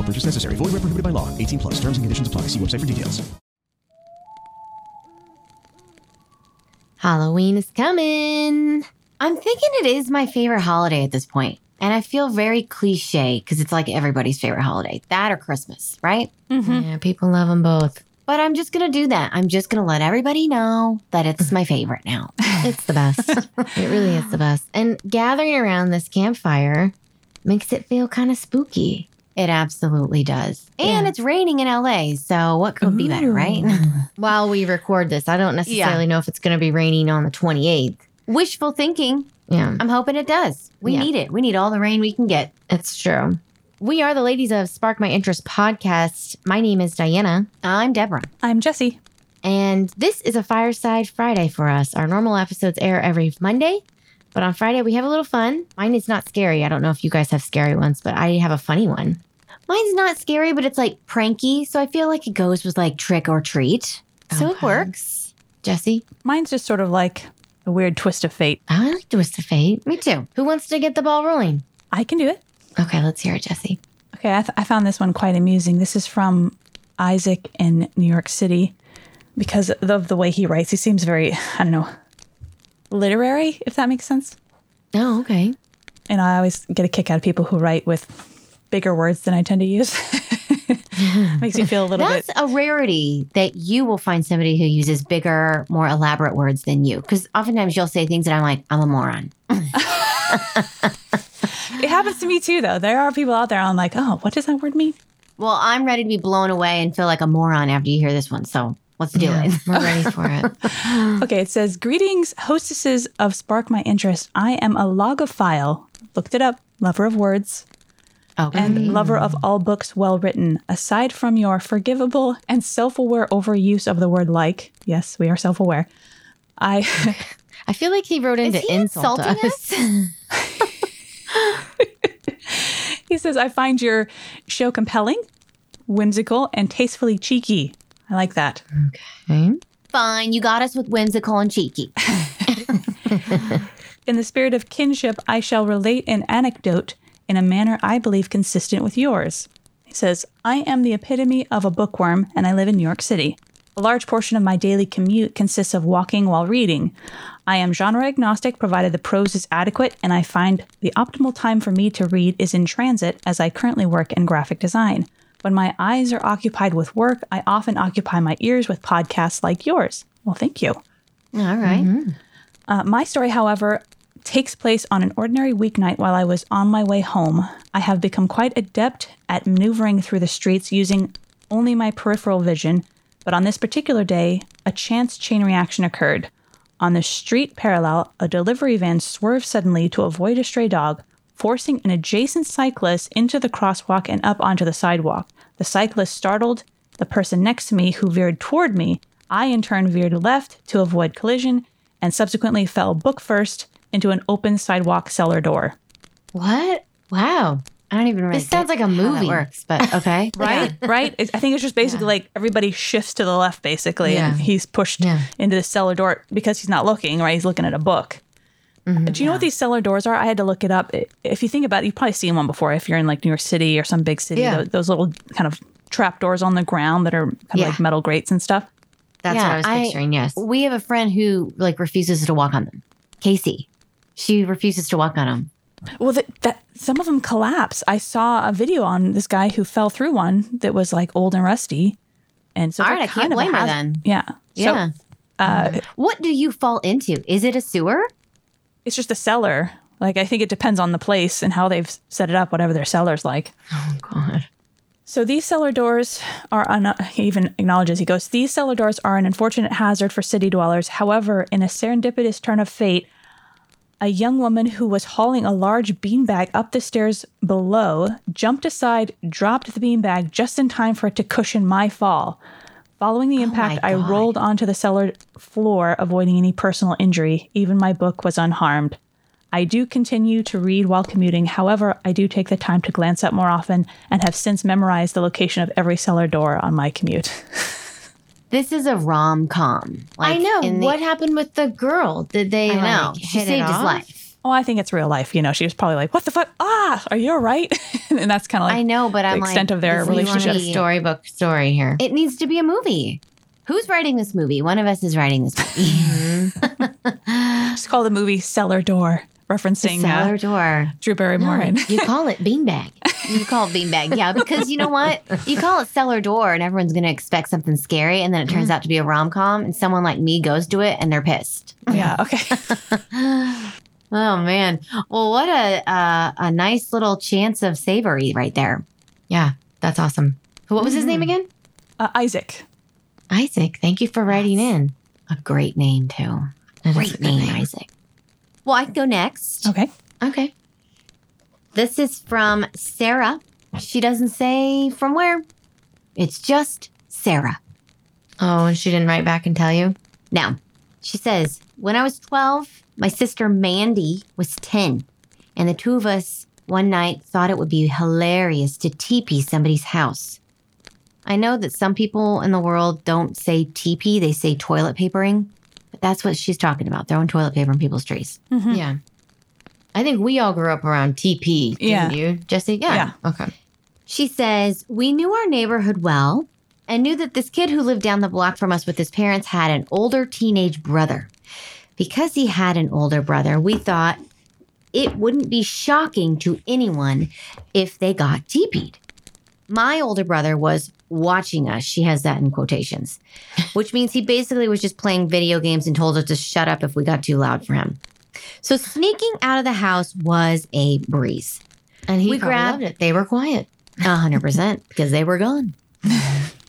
No purchase necessary. Void where prohibited by law. 18 plus. Terms and conditions apply. See website for details. Halloween is coming. I'm thinking it is my favorite holiday at this point. And I feel very cliche because it's like everybody's favorite holiday that or Christmas, right? Mm-hmm. Yeah, people love them both. But I'm just going to do that. I'm just going to let everybody know that it's my favorite now. It's the best. it really is the best. And gathering around this campfire makes it feel kind of spooky. It absolutely does. And it's raining in LA. So what could be better, right? While we record this, I don't necessarily know if it's going to be raining on the 28th. Wishful thinking. Yeah. I'm hoping it does. We Yeah. need it. We need all the rain we can get. It's true. We are the ladies of Spark My Interest podcast. My name is Diana. I'm Deborah. I'm Jesse. And this is a Fireside Friday for us. Our normal episodes air every Monday, but on Friday we have a little fun. Mine is not scary. I don't know if you guys have scary ones, but I have a funny one. Mine's not scary, but it's like pranky. So I feel like it goes with like trick or treat. So it works. Jesse, Mine's just sort of like a weird twist of fate. I like Twist of Fate. Me too. Who wants to get the ball rolling? I can do it. Okay, let's hear it, Jesse. Okay, I, th- I found this one quite amusing. This is from Isaac in New York City because of the way he writes. He seems very, I don't know, literary, if that makes sense. Oh, okay. And I always get a kick out of people who write with bigger words than I tend to use. Makes me feel a little That's bit. That's a rarity that you will find somebody who uses bigger, more elaborate words than you. Because oftentimes you'll say things that I'm like, I'm a moron. It happens to me too, though. There are people out there. I'm like, oh, what does that word mean? Well, I'm ready to be blown away and feel like a moron after you hear this one. So let's do it. We're ready for it. Okay, it says Greetings, hostesses of Spark My Interest. I am a logophile. Looked it up, lover of words, Okay. and lover of all books well written. Aside from your forgivable and self aware overuse of the word like, yes, we are self aware. I I feel like he wrote in Is he insult insulting us. he says I find your show compelling, whimsical, and tastefully cheeky. I like that. Okay. Fine, you got us with whimsical and cheeky. In the spirit of kinship, I shall relate an anecdote in a manner I believe consistent with yours. He says, I am the epitome of a bookworm and I live in New York City. A large portion of my daily commute consists of walking while reading. I am genre agnostic provided the prose is adequate, and I find the optimal time for me to read is in transit as I currently work in graphic design. When my eyes are occupied with work, I often occupy my ears with podcasts like yours. Well, thank you. All right. Uh, my story, however, takes place on an ordinary weeknight while I was on my way home. I have become quite adept at maneuvering through the streets using only my peripheral vision, but on this particular day, a chance chain reaction occurred. On the street parallel, a delivery van swerved suddenly to avoid a stray dog, forcing an adjacent cyclist into the crosswalk and up onto the sidewalk. The cyclist startled the person next to me, who veered toward me. I, in turn, veered left to avoid collision and subsequently fell book first into an open sidewalk cellar door. What? Wow. I don't even really. This sounds like a how that movie. works, but okay, right right It's- i think it's just basically like everybody shifts to the left basically and he's pushed Yeah. into the cellar door because he's not looking right he's looking at a book Mm-hmm. do you know what these cellar doors are i had to look it up if you think about it you've probably seen one before if you're in like new york city or some big city Yeah. tho- those little kind of trap doors on the ground that are kind of like metal grates and stuff That's Yeah, what I was I- picturing. Yes. We have a friend who like refuses to walk on them. Casey, she refuses to walk on them. well that, that some of them collapse i saw a video on this guy who fell through one that was like old and rusty and so All I can't blame her then. yeah So, Yeah. uh, what do you fall into? Is it a sewer? it's just a cellar. Like I think it depends on the place and how they've set it up, whatever their cellar's like. Oh God. So these cellar doors are un- he even acknowledges he goes these cellar doors are an unfortunate hazard for city dwellers. However, in a serendipitous turn of fate, a young woman who was hauling a large beanbag up the stairs below jumped aside, dropped the beanbag just in time for it to cushion my fall. Following the oh impact, I rolled onto the cellar floor, avoiding any personal injury. Even my book was unharmed. I do continue to read while commuting. However, I do take the time to glance up more often and have since memorized the location of every cellar door on my commute. This is a rom com. I know. what happened with the girl? Did they? I know. Like, She hit it saved his off? life. oh, I think it's real life. You know, she was probably like, "What the fuck? Ah, are you all right?" and that's kind of like I know, but the I'm extent like, of their this needs to relationship. Storybook story here. It needs to be a movie. Who's writing this movie? One of us is writing this movie. It's called the movie Cellar Door, referencing Cellar uh, door. Drew Barrymore. and you call it beanbag. You call it beanbag, yeah, because you know what? You call it cellar door, and everyone's going to expect something scary, and then it turns out to be a rom com, and someone like me goes to it, and they're pissed. yeah, okay. Oh man! Well, what a uh, a nice little chance of savory right there. Yeah, that's awesome. What was his name again? Uh, Isaac. Isaac, thank you for writing in. A great name too. That Great good name, Isaac. Well, I can go next. Okay. Okay. This is from Sarah. She doesn't say from where. It's just Sarah. Oh, and she didn't write back and tell you? Now, she says, when I was 12, my sister Mandy was 10, and the two of us one night thought it would be hilarious to teepee somebody's house. I know that some people in the world don't say teepee, they say toilet papering, but that's what she's talking about, throwing toilet paper in people's trees. Mm-hmm. Yeah. I think we all grew up around TP, didn't Yeah. you, Jesse? Yeah. Okay. She says, We knew our neighborhood well and knew that this kid who lived down the block from us with his parents had an older teenage brother. Because he had an older brother, we thought it wouldn't be shocking to anyone if they got TP'd. My older brother was watching us. She has that in quotations, which means he basically was just playing video games and told us to shut up if we got too loud for him. So sneaking out of the house was a breeze. And he We grabbed- loved it. They were quiet. A hundred percent, because they were gone.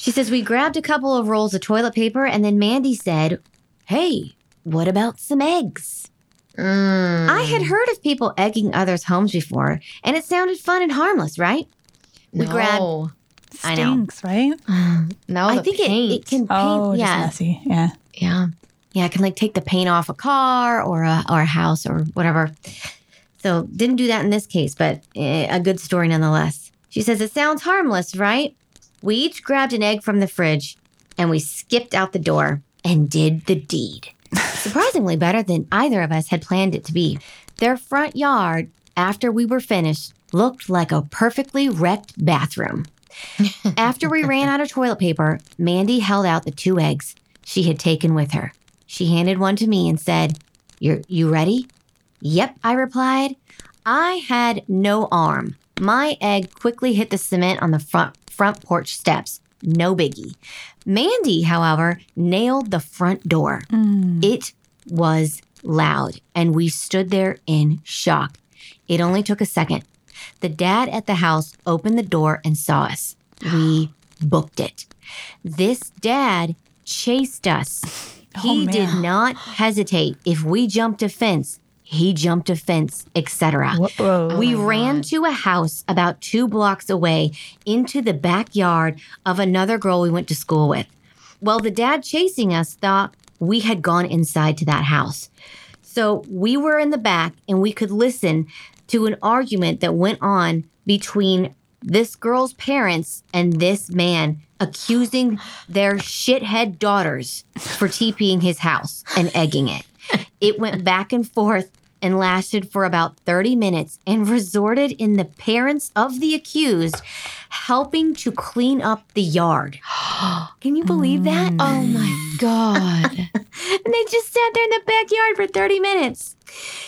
She says we grabbed a couple of rolls of toilet paper, and then Mandy said, "Hey, what about some eggs?" Mm. I had heard of people egging others' homes before, and it sounded fun and harmless, right? We grabbed. no. I know. Stinks, right? No, I the think it, paint. it can paint. Oh, just yeah, messy. Yeah. Yeah. Yeah, I can like take the paint off a car or a or a house or whatever. So didn't do that in this case, but eh, a good story nonetheless. She says it sounds harmless, right? We each grabbed an egg from the fridge and we skipped out the door and did the deed. Surprisingly better than either of us had planned it to be. Their front yard, after we were finished, looked like a perfectly wrecked bathroom. After we ran out of toilet paper, Mandy held out the two eggs she had taken with her. She handed one to me and said, You're you ready? Yep, I replied. I had no arm. My egg quickly hit the cement on the front front porch steps. No biggie. Mandy, however, nailed the front door. Mm. It was loud, and we stood there in shock. It only took a second. The dad at the house opened the door and saw us. We booked it. This dad chased us. Oh, he man. did not hesitate. If we jumped a fence, he jumped a fence, etc. Whoa. Oh, we ran to a house about two blocks away into the backyard of another girl we went to school with. Well, the dad chasing us thought we had gone inside to that house. So we were in the back and we could listen to an argument that went on between this girl's parents and this man accusing their shithead daughters for TPing his house and egging it. It went back and forth and lasted for about 30 minutes and resorted in the parents of the accused helping to clean up the yard. Can you believe that? Oh my God. and they just sat there in the backyard for 30 minutes.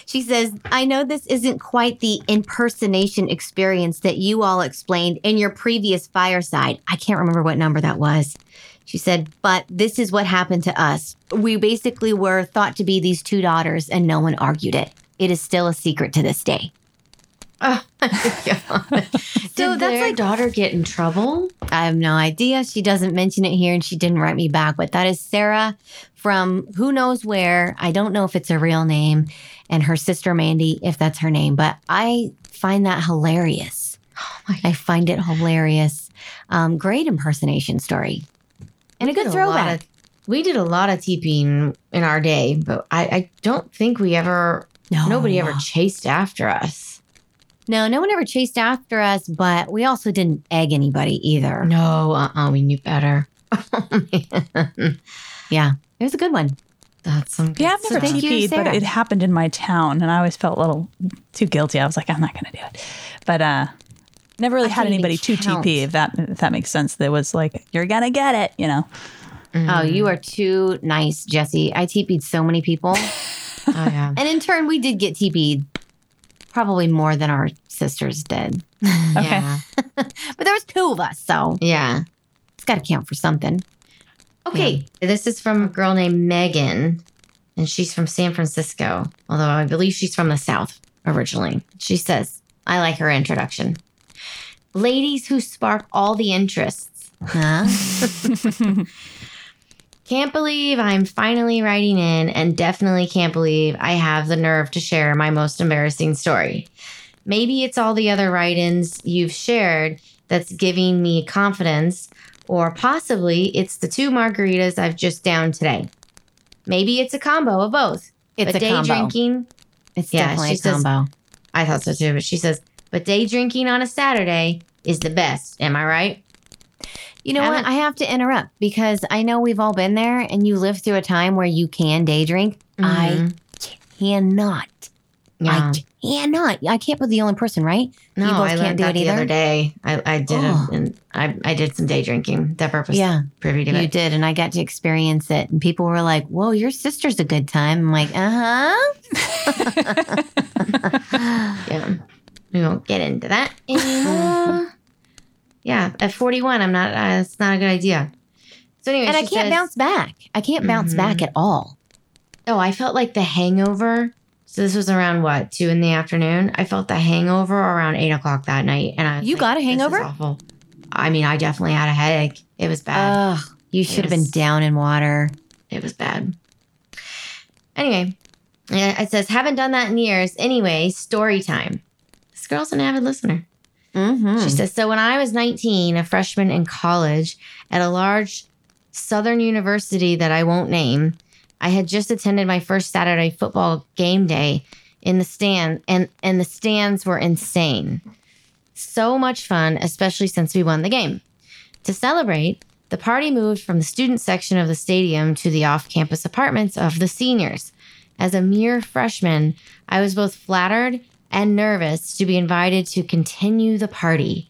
She says, I know this isn't quite the impersonation experience that you all explained in your previous fireside. I can't remember what number that was. She said, but this is what happened to us. We basically were thought to be these two daughters, and no one argued it. It is still a secret to this day. Oh my So that's their like- daughter get in trouble? I have no idea. She doesn't mention it here and she didn't write me back, but that is Sarah from who knows where. I don't know if it's a real name and her sister Mandy, if that's her name, but I find that hilarious. I find it hilarious. Um, great impersonation story and a good throwback. of- we did a lot of TPing in our day, but I, I don't think we ever, No. nobody ever chased after us. no, no one ever chased after us, but we also didn't egg anybody either. No, uh uh we knew better. Yeah, it was a good one. That's some good Yeah, I've never So thank you, TP'd, but it happened in my town, and I always felt a little too guilty. I was like, I'm not going to do it. But uh, never really I had anybody to count. TP. If that if that makes sense, that was like, you're gonna get it, you know. Oh, you are too nice, Jesse. I TP'd so many people. Oh, yeah. And in turn, we did get TP'd probably more than our sisters did. Okay. Yeah. But there was two of us, so Yeah. it's got to count for something. Okay. This is from a girl named Megan, and she's from San Francisco, although I believe she's from the South originally. She says, I like her introduction. Ladies who spark all the interests. Huh? Can't believe I'm finally writing in, and definitely can't believe I have the nerve to share my most embarrassing story. Maybe it's all the other write ins you've shared that's giving me confidence, or possibly it's the two margaritas I've just downed today. Maybe it's a combo of both. It's but a day combo. drinking, It's Yeah, definitely a says- combo. I thought so too, but she says, but day drinking on a Saturday is the best. Am I right? You know what? I have to interrupt because I know we've all been there and you lived through a time where you can day drink. I cannot. Yeah. I cannot. I can't be the only person, right? No, you both I can't do that it the either. other day. I, I did Oh. it, and I, I did some day drinking. That purpose. Yeah. privy to You it. did, and I got to experience it. And people were like, "Whoa, your sister's a good time." I'm like, "Uh huh." Yeah, we won't get into that anymore. Yeah, at 41, I'm not. Uh, it's not a good idea. So anyway, and I can't says- bounce back. I can't bounce Mhm. back at all. Oh, I felt like the hangover. So this was around what two in the afternoon. I felt the hangover around eight o'clock that night, and I You like, got a "This is hangover? awful. I mean, I definitely had a headache. It was bad. Ugh, you should have been down in water. It was bad. Anyway, it says, haven't done that in years. Anyway, story time. This girl's an avid listener. Mm-hmm. She says, So when I was 19, a freshman in college at a large southern university that I won't name, I had just attended my first Saturday football game day in the stand, and, and the stands were insane. So much fun, especially since we won the game. To celebrate, the party moved from the student section of the stadium to the off campus apartments of the seniors. As a mere freshman, I was both flattered and nervous to be invited to continue the party.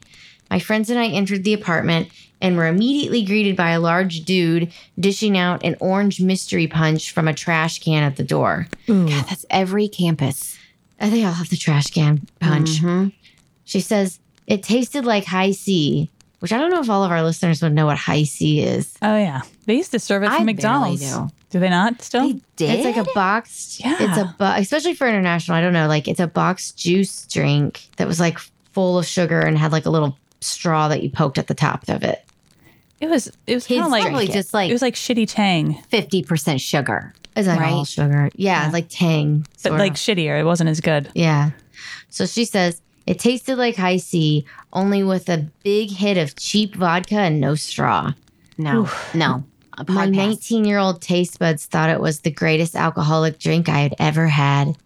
My friends and I entered the apartment and were immediately greeted by a large dude dishing out an orange mystery punch from a trash can at the door. God, that's every campus. Uh, They all have the trash can punch. Mhm. She says it tasted like Hi-C, which I don't know if all of our listeners would know what Hi-C is. Oh yeah, they used to serve it I from barely McDonald's. Do. Do they not still? They did. It's like a boxed. Yeah. It's a bu- especially for international. I don't know. Like it's a boxed juice drink that was like full of sugar and had like a little straw that you poked at the top of it. It was. It was kind of like probably just like it was like shitty Tang, fifty percent sugar. It's like Right. all sugar. Yeah, Yeah. like Tang. but like of. shittier. It wasn't as good. yeah. So she says it tasted like Hi-C, only with a big hit of cheap vodka and no straw. No, no. A My 19 year old taste buds thought it was the greatest alcoholic drink I had ever had.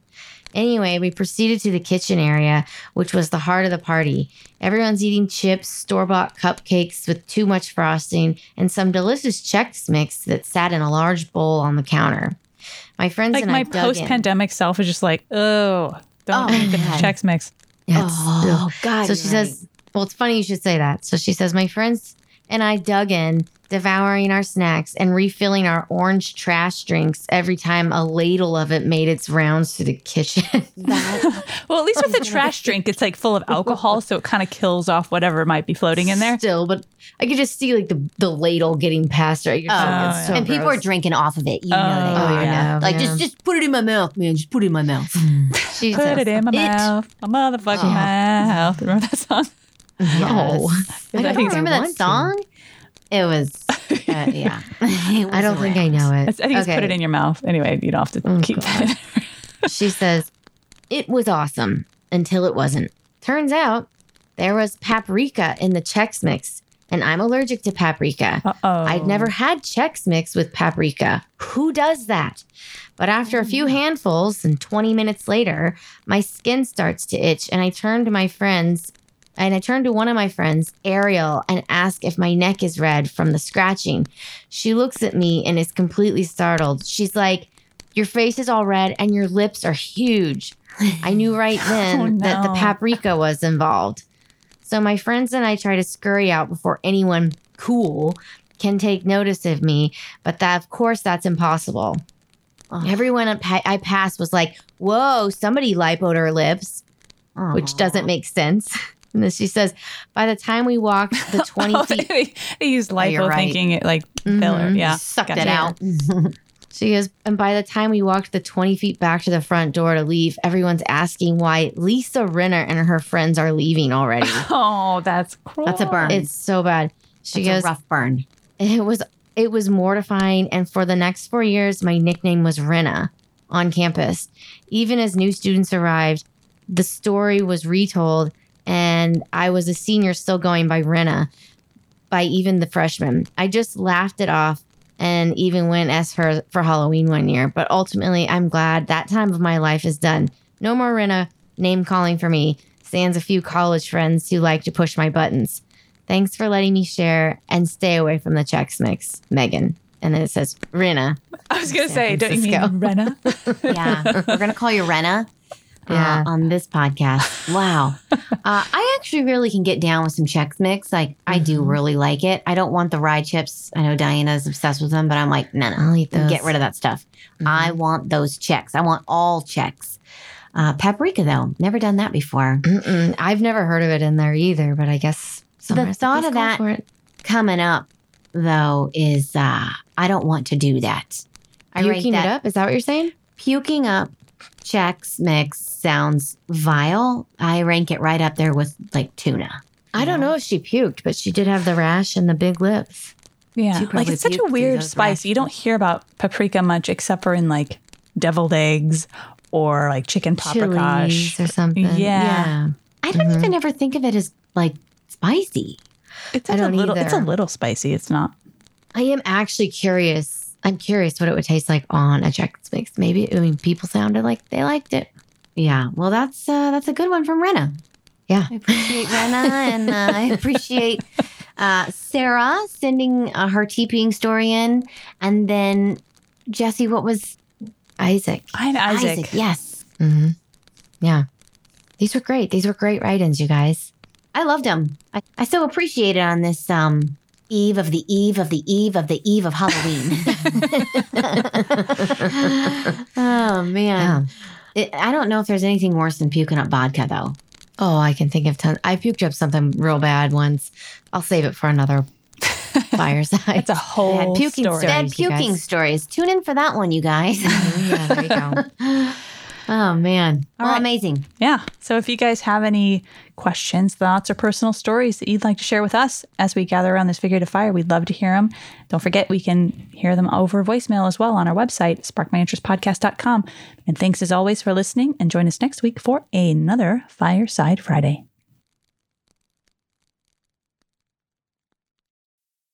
Anyway, we proceeded to the kitchen area, which was the heart of the party. Everyone's eating chips, store bought cupcakes with too much frosting, and some delicious Chex Mix that sat in a large bowl on the counter. My friends Like and my I dug post pandemic self is just like, oh, don't Oh, eat the God. Chex Mix. Yeah, it's- Oh, God. So she says, well, it's funny you should say that. So she says, my friends and I dug in, devouring our snacks and refilling our orange trash drinks every time a ladle of it made its rounds to the kitchen. Well, at least with the trash drink, it's like full of alcohol, so it kind of kills off whatever might be floating in there. Still, but I could just see like the, the ladle getting past right. You're Oh, it's so and people are drinking off of it. You know Oh, they Oh, are. yeah. Like yeah. just just put it in my mouth, man. Just put it in my mouth. She Put it in my mouth, my motherfucking oh. mouth. Remember that song? No. I I don't think remember I that want to. song. It was, uh, yeah. It I don't was think I know it. I think it's put it in your mouth. Anyway, you don't have to Oh, keep God. that. she says, It was awesome until it wasn't. Turns out there was paprika in the Chex Mix, and I'm allergic to paprika. Uh-oh. I'd never had Chex Mix with paprika. Who does that? But after a few handfuls and 20 minutes later, my skin starts to itch, and I turn to my friends. And I turn to one of my friends, Ariel, and ask if my neck is red from the scratching. She looks at me and is completely startled. She's like, Your face is all red and your lips are huge. I knew right then Oh, that the paprika was involved. So my friends and I try to scurry out before anyone cool can take notice of me, but that of course that's impossible. Everyone I pa- passed was like, "Whoa, somebody lipoed her lips," which doesn't make sense. And then she says, "By the time we walked the twenty Oh, feet, they, they used lipo you're right. thinking it like filler. Mhm. Yeah. Sucked Gotcha. it out. She goes, and by the time we walked the 20 feet back to the front door to leave, everyone's asking why Lisa Rinna and her friends are leaving already. Oh, that's cruel. That's a burn. it's so bad. She It's goes, a rough burn. it was it was mortifying and for the next 4 years my nickname was Rinna on campus. Even as new students arrived, the story was retold and I was a senior still going by Rinna by even the freshmen. I just laughed it off and even went as her for Halloween one year. But ultimately, I'm glad that time of my life is done. No more Rinna name calling for me. Sans a few college friends who like to push my buttons. Thanks for letting me share and stay away from the Chex Mix, Megan. And then it says Rinna. I was going to say, San don't you mean Francisco. Rinna? Yeah. We're going to call you Rinna. Yeah. Uh, on this podcast. Wow. uh, I actually really can get down with some Chex Mix. Like, I do Mm-hmm. really like it. I don't want the rye chips. I know Diana's obsessed with them, but I'm like, no, no. I'll eat those. Get rid of that stuff. I want those checks. I want all checks. Uh, paprika, though, never done that before. Mm-mm. I've never heard of it in there either, but I guess some The thought of that- it. Coming up, though, is uh, I don't want to do that. I Puking it that- up? Is that what you're saying? Puking up Chex Mix sounds vile. I rank it right up there with like tuna. I don't know if she puked, but she did have the rash and the big lips. Yeah. Like it's such a weird spice. You don't hear about paprika much except for in like deviled eggs or like chicken paprikash. or something. Yeah. yeah. I don't Mm-hmm. even ever think of it as like spicy. It's I a don't little it's a little spicy. It's not. I am actually curious. I'm curious what it would taste like on a Chex Mix. Maybe, I mean, people sounded like they liked it. Yeah, well, that's uh, that's a good one from Rinna. Yeah. I appreciate Rinna, and uh, I appreciate uh, Sarah sending uh, her TPing story in, and then Jesse. What was Isaac. I had Isaac. Yes, Mm-hmm. Yeah. These were great. These were great write ins, you guys. I loved them. I, I so appreciate it on this um, eve of the eve of the eve of the eve of Halloween. oh man, Yeah. It, I don't know if there's anything worse than puking up vodka though. Oh, I can think of tons. I puked up something real bad once. I'll save it for another fireside. It's a whole had puking, story. had puking stories. Tune in for that one, you guys. Oh, yeah, there you go. oh man, All well, right. amazing. Yeah. So if you guys have any questions, thoughts, or personal stories that you'd like to share with us as we gather around this figurative fire, we'd love to hear them. Don't forget, we can hear them over voicemail as well on our website, sparkmyinterestpodcast.com. And thanks as always for listening and join us next week for another Fireside Friday.